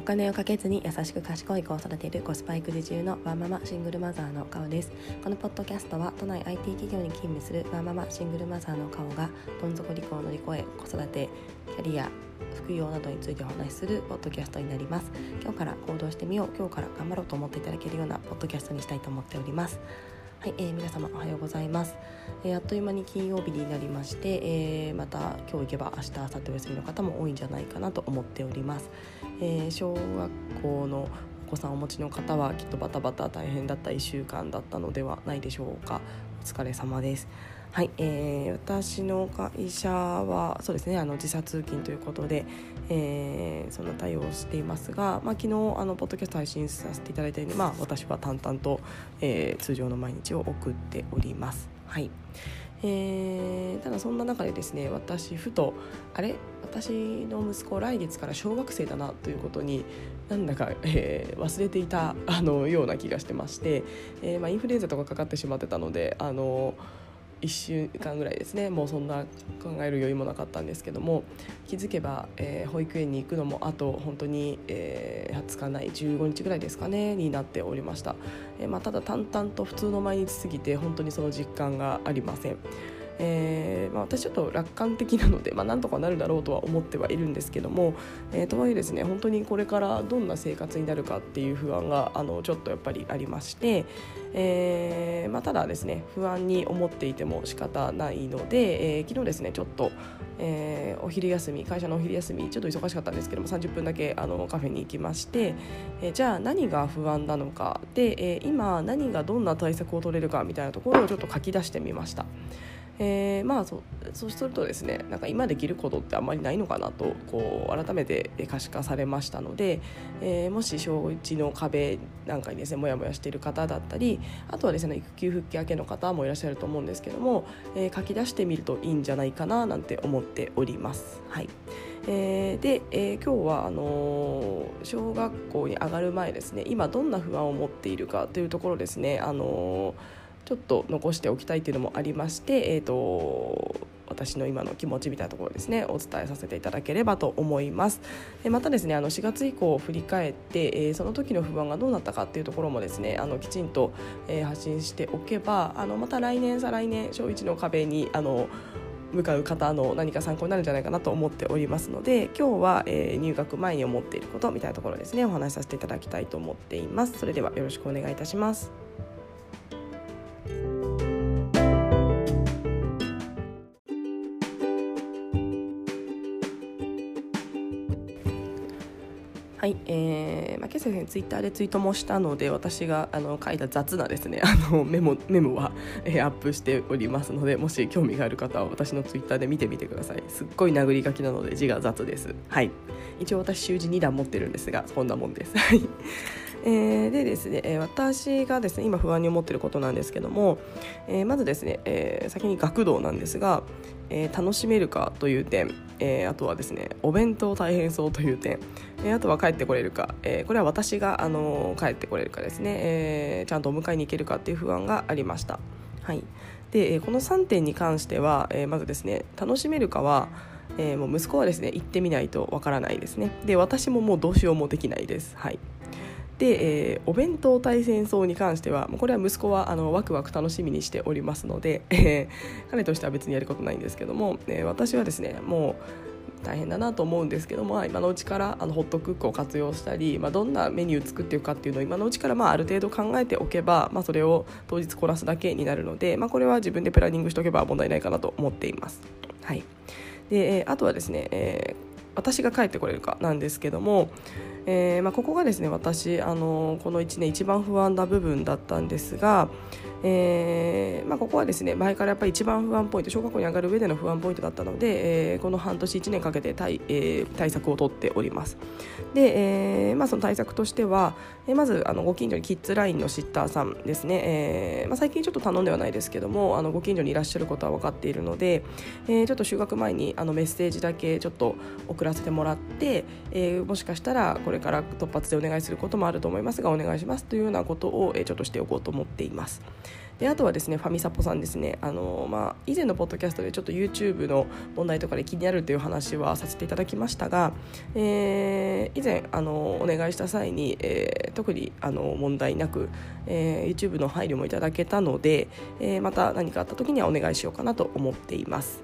お金をかけずに優しく賢い子を育てるコスパ育児中のワンママシングルマザーの顔です。このポッドキャストは都内 IT 企業に勤務するワンママシングルマザーの顔がどん底離婚を乗り越え子育てキャリア副業などについてお話しするポッドキャストになります。今日から行動してみよう。今日から頑張ろうと思っていただけるようなポッドキャストにしたいと思っております。はい、えー、皆様おはようございます、えー、あっという間に金曜日になりまして、えー、また今日行けば明日明後日お休みの方も多いんじゃないかなと思っております、えー、小学校のお子さんをお持ちの方はきっとバタバタ大変だった1週間だったのではないでしょうか。お疲れ様です。はい、えー、私の会社はそうですねあの時差通勤ということで、えー、その対応をしていますが、まあ、昨日あのポッドキャスト配信させていただいたように、まあ、私は淡々と、えー、通常の毎日を送っております。はいえー、ただそんな中でですね私ふとあれ？私の息子来月から小学生だなということになんだか、えー、忘れていたあのような気がしてまして、えーまあ、インフルエンザとかかかってしまってたのであの1週間ぐらいですねもうそんな考える余裕もなかったんですけども気づけば、えー、保育園に行くのもあと本当に、えー、20日ない15日ぐらいですかねになっておりました、えーまあ、ただ淡々と普通の毎日すぎて本当にその実感がありません。えーまあ、私ちょっと楽観的なので、まあ、なんとかなるだろうとは思ってはいるんですけども、えー、とはいえですね本当にこれからどんな生活になるかっていう不安があのちょっとやっぱりありまして、えーまあ、ただですね不安に思っていても仕方ないので、えー、昨日ですねちょっと、えー、お昼休み会社のお昼休みちょっと忙しかったんですけども30分だけあのカフェに行きまして、えー、じゃあ何が不安なのかで、えー、今何がどんな対策を取れるかみたいなところをちょっと書き出してみました。えー、まあそそうするとですねなんか今できることってあんまりないのかなとこう改めて可視化されましたので、えー、もし小1の壁なんかにですねモヤモヤしている方だったりあとはですね育休復帰明けの方もいらっしゃると思うんですけども、えー、書き出してみるといいんじゃないかななんて思っております。はいえー、で、えー、今日はあのー、小学校に上がる前ですね今どんな不安を持っているかというところですね、あのーちょっと残しておきたいっていうのもありまして、えーと、私の今の気持ちみたいなところですねお伝えさせていただければと思います。でまたですねあの4月以降を振り返って、えー、その時の不安がどうなったかっていうところもですねあのきちんと、えー、発信しておけばあのまた来年再来年小1の壁にあの向かう方の何か参考になるんじゃないかなと思っておりますので今日は、えー、入学前に思っていることみたいなところですねお話しさせていただきたいと思っています。それではよろしくお願いいたします。はい、えーまあ、今朝ねツイッターでツイートもしたので私があの書いた雑なですね あのメモメモは、えー、アップしておりますのでもし興味がある方は私のツイッターで見てみてください。すっごい殴り書きなので字が雑です。はい。一応私習字2段持ってるんですがこんなもんです。はい。えー、でですね、私がですね今不安に思っていることなんですけども、えー、まずですね、えー、先に学童なんですが、えー、楽しめるかという点、えー、あとはですねお弁当大変そうという点、えー、あとは帰ってこれるか、え、これは私が、あの、帰ってこれるかですね、えー、ちゃんとお迎えに行けるかっていう不安がありました。はい。で、え、この3点に関しては、え、まずですね楽しめるかはえ、もう息子はですね行ってみないとわからないですね。で私ももうどうしようもできないです。はい。で、えー、お弁当対戦争に関してはこれは息子はあのワクワク楽しみにしておりますので、えー、彼としては別にやることないんですけども、えー、私はですねもう大変だなと思うんですけども、今のうちからあのホットクックを活用したり、まあ、どんなメニュー作っていくかっていうのを今のうちからまあある程度考えておけば、まあ、それを当日凝らすだけになるので、まあ、これは自分でプランニングしておけば問題ないかなと思っています。はいであとはですね、え私が帰ってこれるかなんですけども、えーまあ、ここがですね私あのこの1年一番不安な部分だったんですが、えーまあ、ここはですね前からやっぱり一番不安ポイント小学校に上がる上での不安ポイントだったので、えー、この半年1年かけて対,、えー、対策を取っておりますで、えーまあ、その対策としては、えー、まずあのご近所にキッズラインのシッターさんですね、えーまあ、最近ちょっと頼んではないですけどもあのご近所にいらっしゃることは分かっているので、えー、ちょっと就学前にあのメッセージだけちょっと送らせてもらって、えー、もしかしたらこれから突発でお願いすることもあると思いますがお願いしますというようなことを、えー、ちょっとしておこうと思っています。であとはですねファミサポさんですねあの、まあ、以前のポッドキャストでちょっと YouTube の問題とかで気になるという話はさせていただきましたが、えー、以前あのお願いした際に、えー、特にあの問題なく、えー、YouTube の配慮もいただけたので、えー、また何かあった時にはお願いしようかなと思っています。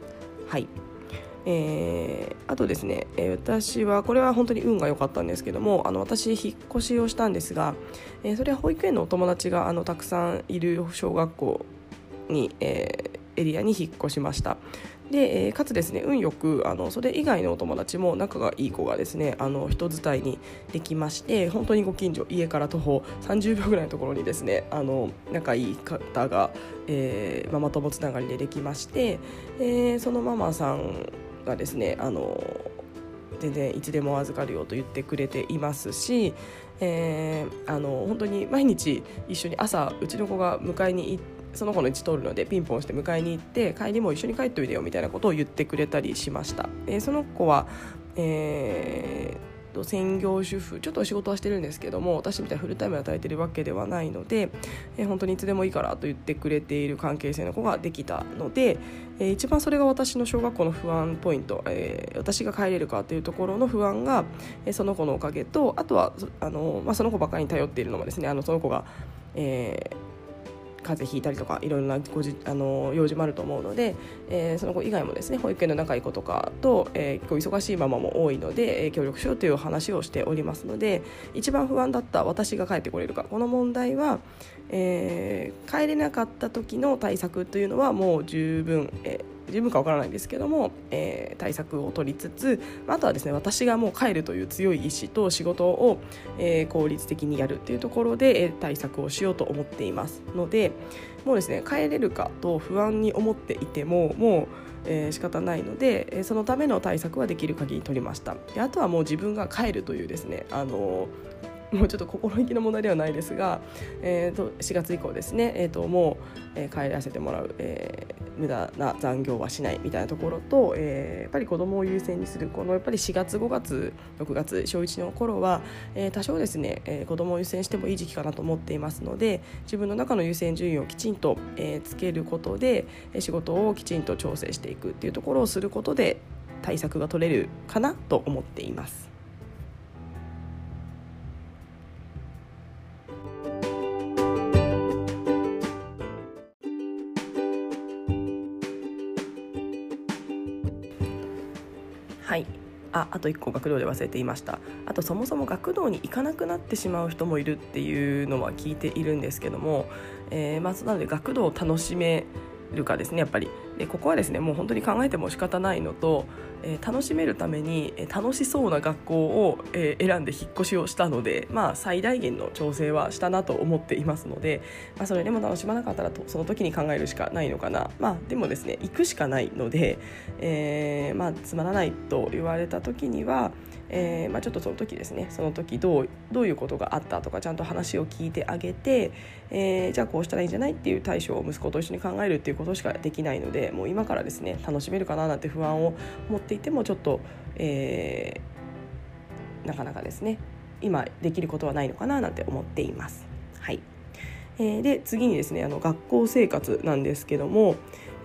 はいえー、あとですね、えー、私はこれは本当に運が良かったんですけどもあの私引っ越しをしたんですが、えー、それは保育園のお友達があのたくさんいる小学校に、えー、エリアに引っ越しました。で、えー、かつですね運よくあのそれ以外のお友達も仲がいい子がですねあの人伝いにできまして本当にご近所家から徒歩30秒ぐらいのところにですねあの仲いい方が、えー、ママ友つながりでできまして、えー、そのママさんがですねあの全然いつでも預かるよと言ってくれていますし、えー、あの本当に毎日一緒に朝うちの子が迎えに行ってその子の位置通るのでピンポンして迎えに行って帰りも一緒に帰っておいでよみたいなことを言ってくれたりしました、えー、その子は、えー専業主婦ちょっと仕事はしてるんですけども私みたいにフルタイムで働いてるわけではないので、えー、本当にいつでもいいからと言ってくれている関係性の子ができたので、えー、一番それが私の小学校の不安ポイント、えー、私が帰れるかというところの不安が、えー、その子のおかげとあとはあの、まあ、その子ばかりに頼っているのもですねあのその子が、えー風邪ひいたりとかいろんなごじあの用事もあると思うので、えー、その子以外もですね保育園の仲いい子とかと、えー、忙しいママも多いので、えー、協力しようという話をしておりますので一番不安だった私が帰ってこれるかこの問題は、えー、帰れなかった時の対策というのはもう十分、えー十分かわからないんですけども、えー、対策を取りつつあとはですね私がもう帰るという強い意志と仕事を、えー、効率的にやるっていうところで、え、対策をしようと思っています。のでもうですね帰れるかと不安に思っていてももうえー、仕方ないので、え、そのための対策はできる限り取りました。であとはもう自分が帰るというですねあのもうちょっと心意気の問題ではないですが、えー、と4月以降ですね、えー、ともう、えー、帰らせてもらう、えー、無駄な残業はしないみたいなところと、えー、やっぱり子どもを優先にするこのやっぱり4月5月6月小1の頃は、えー、多少ですね、えー、子どもを優先してもいい時期かなと思っていますので自分の中の優先順位をきちんと、えー、つけることで仕事をきちんと調整していくっていうところをすることで対策が取れるかなと思っています。あと1個学童で忘れていました。あとそもそも学童に行かなくなってしまう人もいるっていうのは聞いているんですけども、えー、まあ、なので学童を楽しめるかですねやっぱり。でここはですねもう本当に考えても仕方ないのと、えー、楽しめるために、えー、楽しそうな学校を、えー、選んで引っ越しをしたので、まあ、最大限の調整はしたなと思っていますので、まあ、それでも楽しまなかったらとその時に考えるしかないのかな、まあ、でもですね行くしかないので、えまあ、つまらないと言われた時には、えまあ、ちょっとその時ですね。その時どうどういうことがあったとかちゃんと話を聞いてあげて、えじゃあこうしたらいいんじゃないっていう対処を息子と一緒に考えるっていうことしかできないのでもう今からですね楽しめるかななんて不安を持っていてもちょっと、えー、なかなかですね今できることはないのかななんて思っています。はい。えー、で次にですねあの学校生活なんですけども、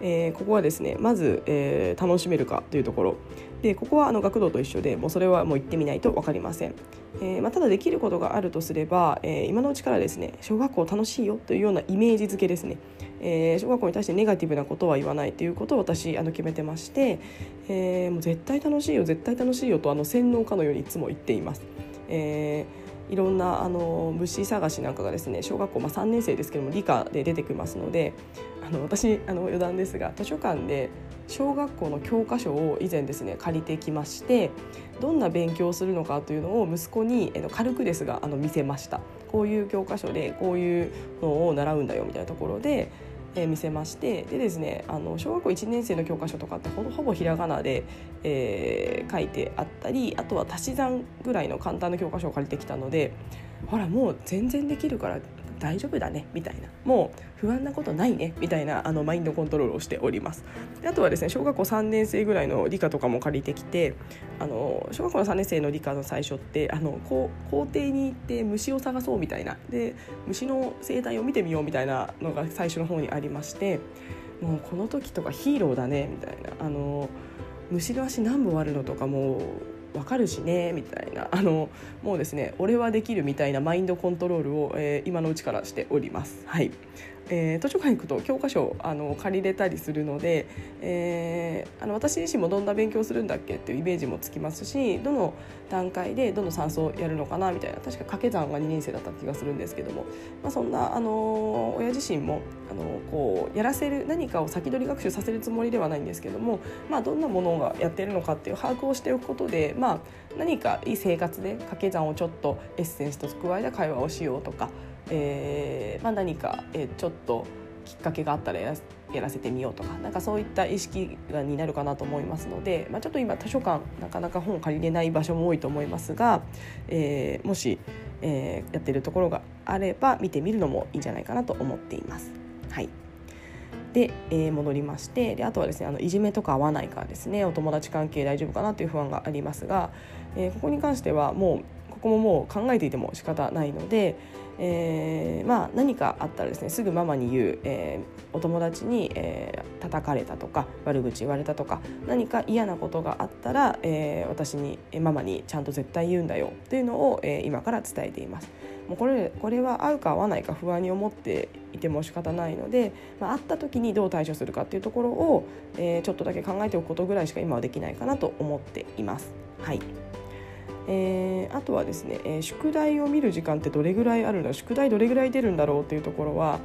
えー、ここはですねまず、えー、楽しめるかというところ。でここはあの学童と一緒でもうそれはもう行ってみないと分かりません。えーまあ、ただできることがあるとすれば、えー、今のうちからですね小学校楽しいよというようなイメージ付けですね、えー、小学校に対してネガティブなことは言わないということを私あの決めてまして、え、もう絶対楽しいよ絶対楽しいよとあの洗脳かのようにいつも言っています。えーいろんなあの虫探しなんかがですね小学校、まあ、3年生ですけども理科で出てきますのであの私あの余談ですが図書館で小学校の教科書を以前ですね借りてきましてどんな勉強をするのかというのを息子に軽くですがあの見せました。こういう教科書でこういうのを習うんだよみたいなところでえー、見せましてでですねあの小学校1年生の教科書とかってほほぼひらがなで、えー、書いてあったりあとは足し算ぐらいの簡単な教科書を借りてきたのでほらもう全然できるから大丈夫だねみたいな。もう不安なことないねみたいなあのマインドコントロールをしております。であとはですね小学校3年生ぐらいの理科とかも借りてきてあの小学校の3年生の理科の最初ってあの校校庭に行って虫を探そうみたいな。で虫の生態を見てみようみたいなのが最初の方にありましてもうこの時とかヒーローだねみたいな。あの虫の足何本あるのとかもわかるしねみたいな あのもうですね俺はできるみたいなマインドコントロールを、えー、今のうちからしております。はいえー、図書館行くと教科書あの借りれたりするので、えー、あの私自身もどんな勉強するんだっけっていうイメージもつきますしどの段階でどの算数をやるのかなみたいな確か掛け算が2年生だった気がするんですけども、まあ、そんなあの親自身もあのこうやらせる何かを先取り学習させるつもりではないんですけども、まあ、どんなものがやっているのかっていう把握をしておくことで、まあ、何かいい生活で掛け算をちょっとエッセンスと加えた会話をしようとか。えーまあ、何か、えー、ちょっときっかけがあったらやらせてみようとかなんかそういった意識になるかなと思いますので、まあ、ちょっと今図書館なかなか本を借りれない場所も多いと思いますが、えー、もし、えー、やってるところがあれば見てみるのもいいんじゃないかなと思っています。はいで、えー、戻りましてであとはですねあのいじめとか合わないかですねお友達関係大丈夫かなという不安がありますが、えー、ここに関してはもうここももう考えていても仕方ないので、えー、まあ、何かあったらですねすぐママに言う、えー、お友達に、えー、叩かれたとか悪口言われたとか何か嫌なことがあったら、え私にママにちゃんと絶対言うんだよというのを、え今から伝えています。もうこれこれは合うか合わないか不安に思っていても仕方ないので、まあ、会った時にどう対処するかっていうところを、えちょっとだけ考えておくことぐらいしか今はできないかなと思っています。はいえー、あとはですね、えー、宿題を見る時間ってどれぐらいあるの宿題どれぐらい出るんだろうっていうところは、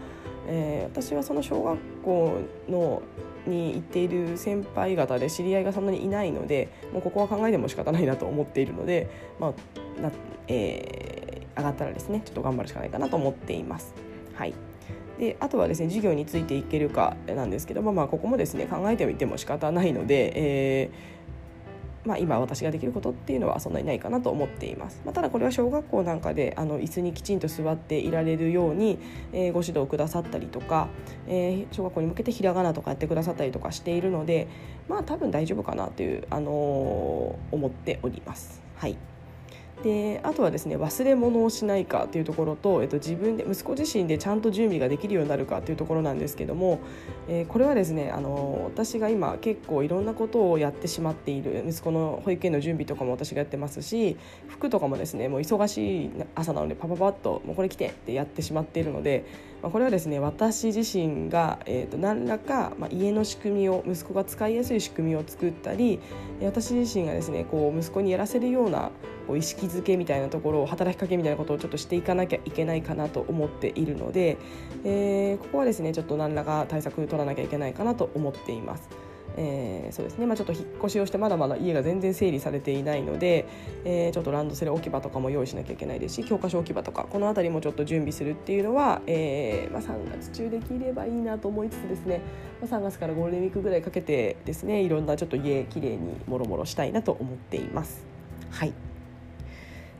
えー、私はその小学校のに行っている先輩方で知り合いがそんなにいないのでもうここは考えても仕方ないなと思っているので、まあなえー、上がったらですねちょっと頑張るしかないかなと思っています。はいであとはですね授業についていけるかなんですけども、まあ、ここもですね考えてみても仕方ないので、えーまあ、今私ができることっていうのはそんなにないかなと思っています、まあ、ただこれは小学校なんかであの椅子にきちんと座っていられるように、えー、ご指導くださったりとか、えー、小学校に向けてひらがなとかやってくださったりとかしているのでまあ多分大丈夫かなという、あのー、思っております。はいであとはですね忘れ物をしないかというところと、えっと、自分で息子自身でちゃんと準備ができるようになるかというところなんですけども、えー、これはですねあの私が今結構いろんなことをやってしまっている息子の保育園の準備とかも私がやってますし服とかもですねもう忙しい朝なのでパパパッともうこれ来てってやってしまっているので、まあ、これはですね私自身が、えー、と何らか、まあ、家の仕組みを息子が使いやすい仕組みを作ったり私自身がですねこう息子にやらせるようなこう意識づけみたいなところを働きかけみたいなことをちょっとしていかなきゃいけないかなと思っているので、えー、ここはですねちょっと何らか対策取らなきゃいけないかなと思っています。えー、そうですね、まあ、ちょっと引っ越しをしてまだまだ家が全然整理されていないので、えー、ちょっとランドセル置き場とかも用意しなきゃいけないです。し教科書置き場とかこの辺りもちょっと準備するっていうのは、えーまあ、3月中できればいいなと思いつつですね、まあ、3月からゴールデンウィークぐらいかけてですねいろんなちょっと家きれいにもろもろしたいなと思っています。はい。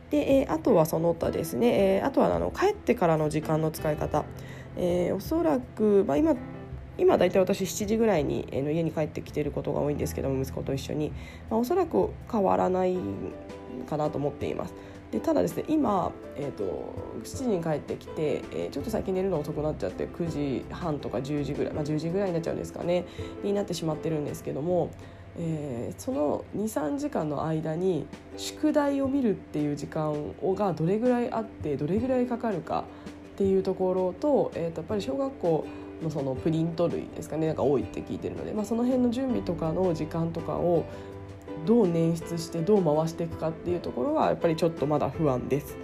で、えー、あとはその他ですね、えー、あとはあの帰ってからの時間の使い方、えー、おそらく、まあ、今今大体私7時ぐらいに、家に帰ってきてることが多いんですけども息子と一緒に、まあ、おそらく変わらないかなと思っています。でただですね今、えーと、7時に帰ってきて、えー、ちょっと最近寝るの遅くなっちゃって9時半とか10時ぐらい、まあ、10時ぐらいになっちゃうんですかねになってしまってるんですけどもえー、その23時間の間に宿題を見るっていう時間がどれぐらいあってどれぐらいかかるかっていうところと,、えー、とやっぱり小学校のそのプリント類ですかねなんか多いって聞いてるので、まあ、その辺の準備とかの時間とかをどう捻出してどう回していくかっていうところはやっぱりちょっとまだ不安です。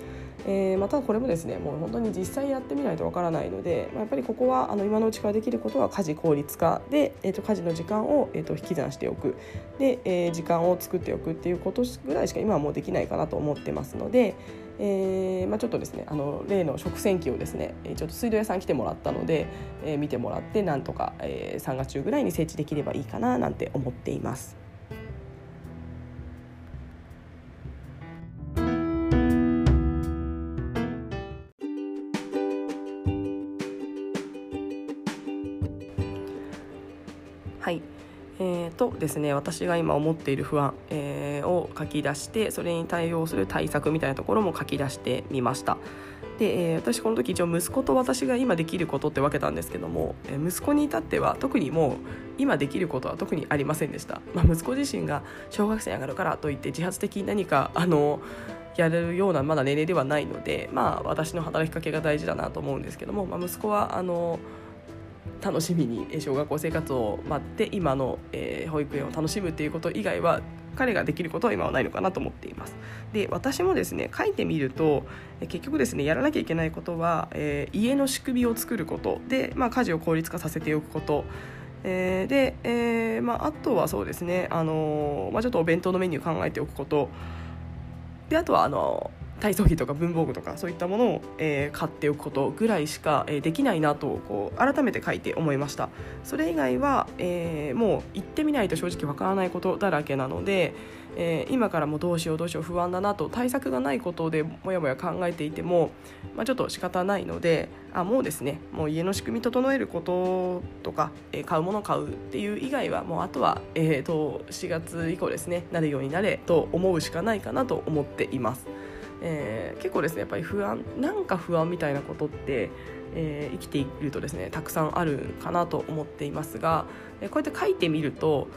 えー、またこれもですねもう本当に実際やってみないとわからないので、まあ、やっぱりここはあの今のうちからできることは家事効率化で、えー、と家事の時間を、えー、と引き算しておくで、えー、時間を作っておくっていうことぐらいしか今はもうできないかなと思ってますので、えーまあ、ちょっとですねあの例の食洗機をですねちょっと水道屋さん来てもらったので、えー、見てもらってなんとか、えー、3月中ぐらいに設置できればいいかななんて思っています。はい、えーとですね、私が今思っている不安、えー、書き出してそれに対応する対策みたいなところも書き出してみました。で、えー、私この時一応息子と私が今できることって分けたんですけども、えー、息子に至っては特にもう今できることは特にありませんでした、まあ、息子自身が小学生に上がるからといって自発的に何かあのやれるようなまだ年齢ではないので、まあ、私の働きかけが大事だなと思うんですけども、まあ、息子はあの楽しみに小学校生活を待って今の、えー、保育園を楽しむっていうこと以外は彼ができることは今はないのかなと思っています。で私もですね書いてみると結局ですねやらなきゃいけないことは、えー、家の仕組みを作ること。で、まあ、家事を効率化させておくこと。えー、で、えーまあ、あとはそうですね、あのー、まあ、ちょっとお弁当のメニュー考えておくこと。であとはあのー体操着とか文房具とかそういったものを、えー、買っておくことぐらいしか、えー、できないなとこう改めて書いて思いましたそれ以外は、えー、もう行ってみないと正直わからないことだらけなので、え今からもどうしようどうしよう不安だなと対策がないことでもやもや考えていても、まあ、ちょっと仕方ないのであもうですねもう家の仕組み整えることとか、え買うもの買うっていう以外はもうあとは、えーと、と4月以降ですねなるようになれと思うしかないかなと思っています。えー、結構ですねやっぱり不安なんか不安みたいなことって、えー、生きているとですねたくさんあるかなと思っていますが、えこうやって書いてみると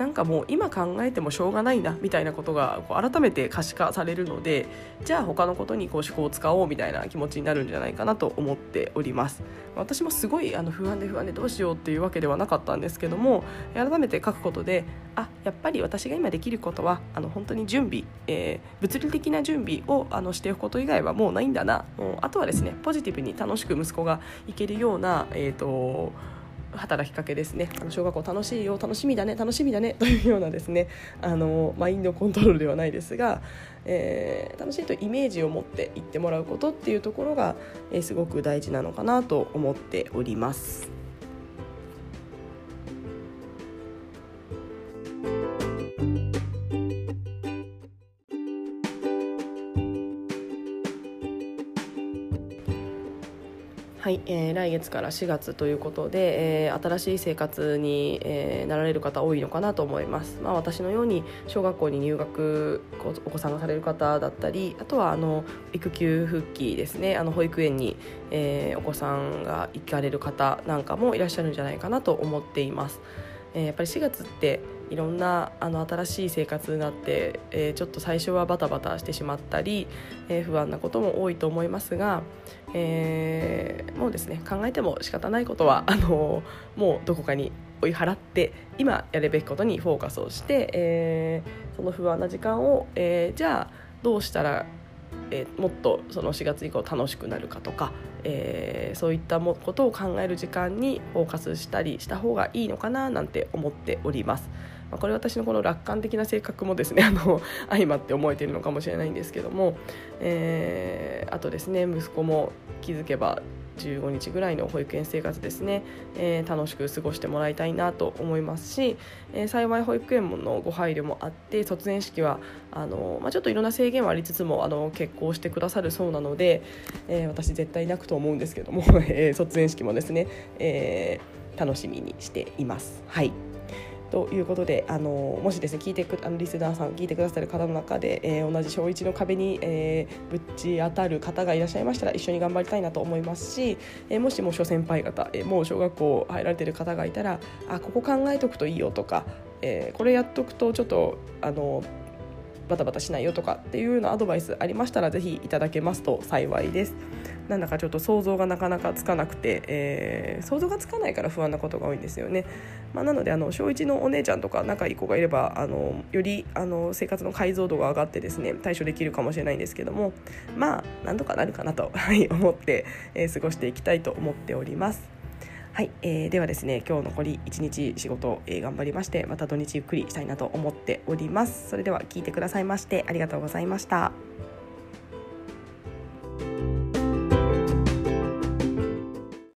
なんかもう今考えてもしょうがないなみたいなことがこう改めて可視化されるのでじゃあ他のことにこう思考を使おうみたいな気持ちになるんじゃないかなと思っております。私もすごいあの不安で不安でどうしようっていうわけではなかったんですけども改めて書くことであやっぱり私が今できることはあの本当に準備、えー、物理的な準備をあのしておくこと以外はもうないんだな。もうあとはですねポジティブに楽しく息子がいけるようなえっ、ー、と働きかけですねあの小学校楽しいよ楽しみだね楽しみだね というようなですねあのマインドコントロールではないですが、えー、楽しいとイメージを持って行ってもらうことっていうところが、えー、すごく大事なのかなと思っております。はい、えー、来月から4月ということで、えー、新しい生活に、えー、なられる方多いのかなと思います、まあ、私のように小学校に入学お子さんがされる方だったりあとはあの育休復帰ですねあの保育園に、えー、お子さんが行かれる方なんかもいらっしゃるんじゃないかなと思っています。えー、やっぱり4月っていろんなあの新しい生活になって、えー、ちょっと最初はバタバタしてしまったり、えー、不安なことも多いと思いますが、えー、もうですね考えても仕方ないことはあのもうどこかに追い払って今やるべきことにフォーカスをして、え、その不安な時間を、え、じゃあどうしたらえー、もっとその4月以降楽しくなるかとか、えー、そういったもことを考える時間にフォーカスしたりした方がいいのかななんて思っております。まあ、これ私のこの楽観的な性格もですね あの相まって思えているのかもしれないんですけども、えー、あとですね息子も気づけば15日ぐらいの保育園生活ですね、えー、楽しく過ごしてもらいたいなと思いますし、えー、幸い保育園のご配慮もあって卒園式はあの、まあ、ちょっといろんな制限はありつつもあの結婚してくださるそうなので、えー、私絶対泣くと思うんですけども、え卒園式もですね、え楽しみにしています。はいということであのもしですね聞いてあのリスナーさん聞いてくださる方の中で、えー、同じ小1の壁に、えー、ぶち当たる方がいらっしゃいましたら一緒に頑張りたいなと思いますし、えー、もしも諸先輩方、えー、もう小学校入られてる方がいたらあここ考えとくといいよとか、えー、これやっとくとちょっとあのバタバタしないよとかっていうようなアドバイスありましたらぜひいただけますと幸いです。なんだかちょっと想像がなかなかつかなくて、えー、想像がつかないから不安なことが多いんですよね。まあ、なのであの小1のお姉ちゃんとか仲いい子がいればあのよりあの生活の解像度が上がってですね対処できるかもしれないんですけどもまあなんとかなるかなと、はい、思って、えー、過ごしていきたいと思っております。はい、えー、ではですね今日残り1日仕事、えー、頑張りましてまた土日ゆっくりしたいなと思っております。それでは聞いてくださいましてありがとうございました。